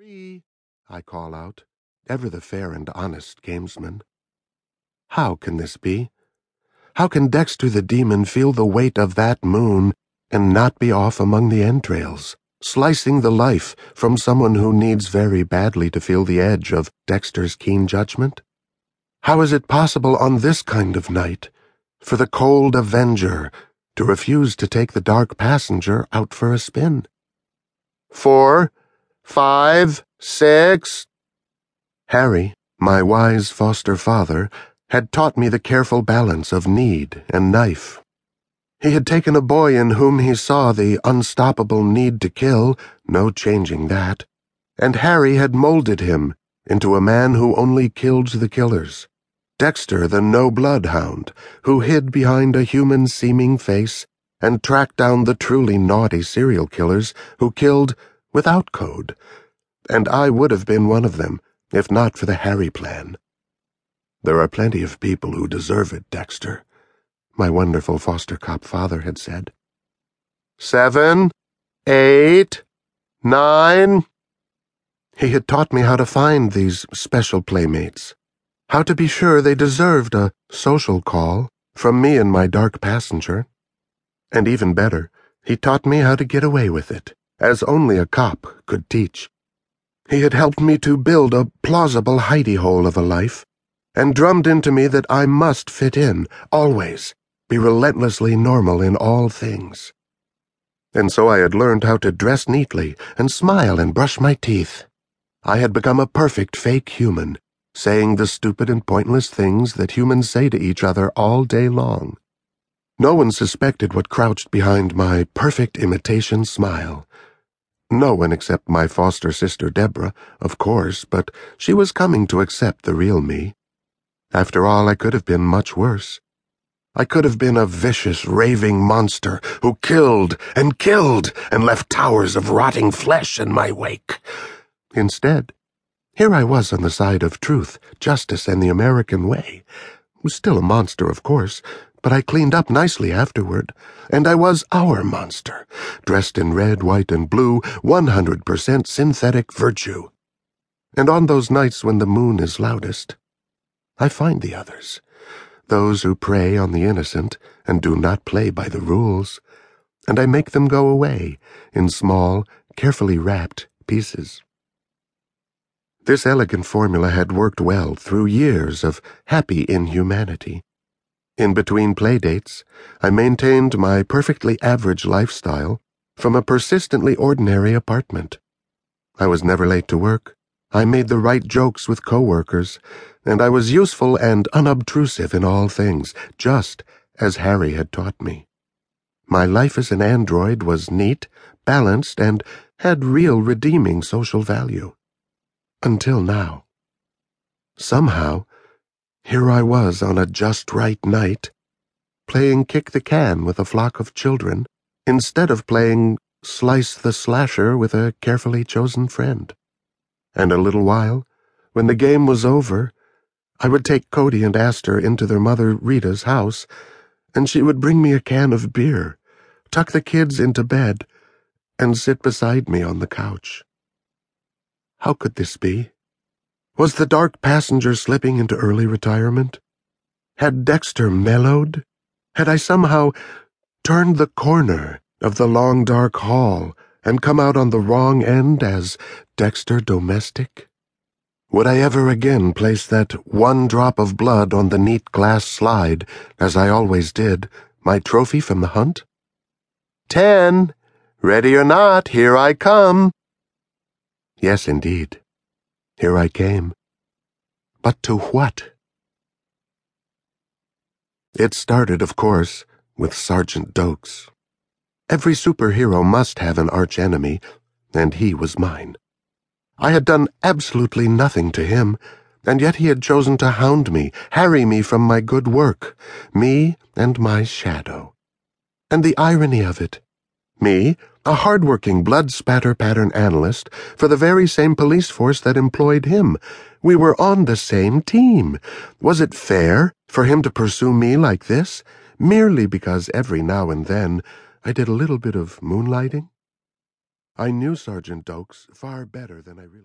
Three, I call out, ever the fair and honest gamesman. How can this be? How can Dexter the demon feel the weight of that moon and not be off among the entrails, slicing the life from someone who needs very badly to feel the edge of Dexter's keen judgment? How is it possible on this kind of night for the cold avenger to refuse to take the dark passenger out for a spin? Four five, six. Harry, my wise foster father, had taught me the careful balance of need and knife. He had taken a boy in whom he saw the unstoppable need to kill, no changing that, and Harry had molded him into a man who only killed the killers. Dexter, the no bloodhound, who hid behind a human seeming face and tracked down the truly naughty serial killers who killed without code, and I would have been one of them if not for the Harry plan. There are plenty of people who deserve it, Dexter, my wonderful foster cop father had said. Seven, eight, nine. He had taught me how to find these special playmates, how to be sure they deserved a social call from me and my dark passenger. And even better, he taught me how to get away with it as only a cop could teach. He had helped me to build a plausible hidey hole of a life, and drummed into me that I must fit in, always, be relentlessly normal in all things. And so I had learned how to dress neatly and smile and brush my teeth. I had become a perfect fake human, saying the stupid and pointless things that humans say to each other all day long. No one suspected what crouched behind my perfect imitation smile. No one except my foster sister Deborah, of course, but she was coming to accept the real me. After all, I could have been much worse. I could have been a vicious, raving monster who killed and killed and left towers of rotting flesh in my wake. Instead, here I was on the side of truth, justice, and the American way. Still a monster, of course, but I cleaned up nicely afterward, and I was our monster, dressed in red, white, and blue, 100% synthetic virtue. And on those nights when the moon is loudest, I find the others, those who prey on the innocent and do not play by the rules, and I make them go away in small, carefully wrapped pieces. This elegant formula had worked well through years of happy inhumanity. In between playdates, I maintained my perfectly average lifestyle from a persistently ordinary apartment. I was never late to work. I made the right jokes with coworkers, and I was useful and unobtrusive in all things, just as Harry had taught me. My life as an android was neat, balanced, and had real redeeming social value. Until now. Somehow, here I was on a just right night, playing kick the can with a flock of children, instead of playing slice the slasher with a carefully chosen friend. And a little while, when the game was over, I would take Cody and Astor into their mother Rita's house, and she would bring me a can of beer, tuck the kids into bed, and sit beside me on the couch. How could this be? Was the dark passenger slipping into early retirement? Had Dexter mellowed? Had I somehow turned the corner of the long dark hall and come out on the wrong end as Dexter domestic? Would I ever again place that one drop of blood on the neat glass slide, as I always did, my trophy from the hunt? Ten! Ready or not, here I come! Yes, indeed. Here I came. But to what? It started, of course, with Sergeant Doakes. Every superhero must have an archenemy, and he was mine. I had done absolutely nothing to him, and yet he had chosen to hound me, harry me from my good work, me and my shadow. And the irony of it. Me, a hard-working blood spatter pattern analyst for the very same police force that employed him. We were on the same team. Was it fair for him to pursue me like this, merely because every now and then I did a little bit of moonlighting? I knew Sergeant Doakes far better than I really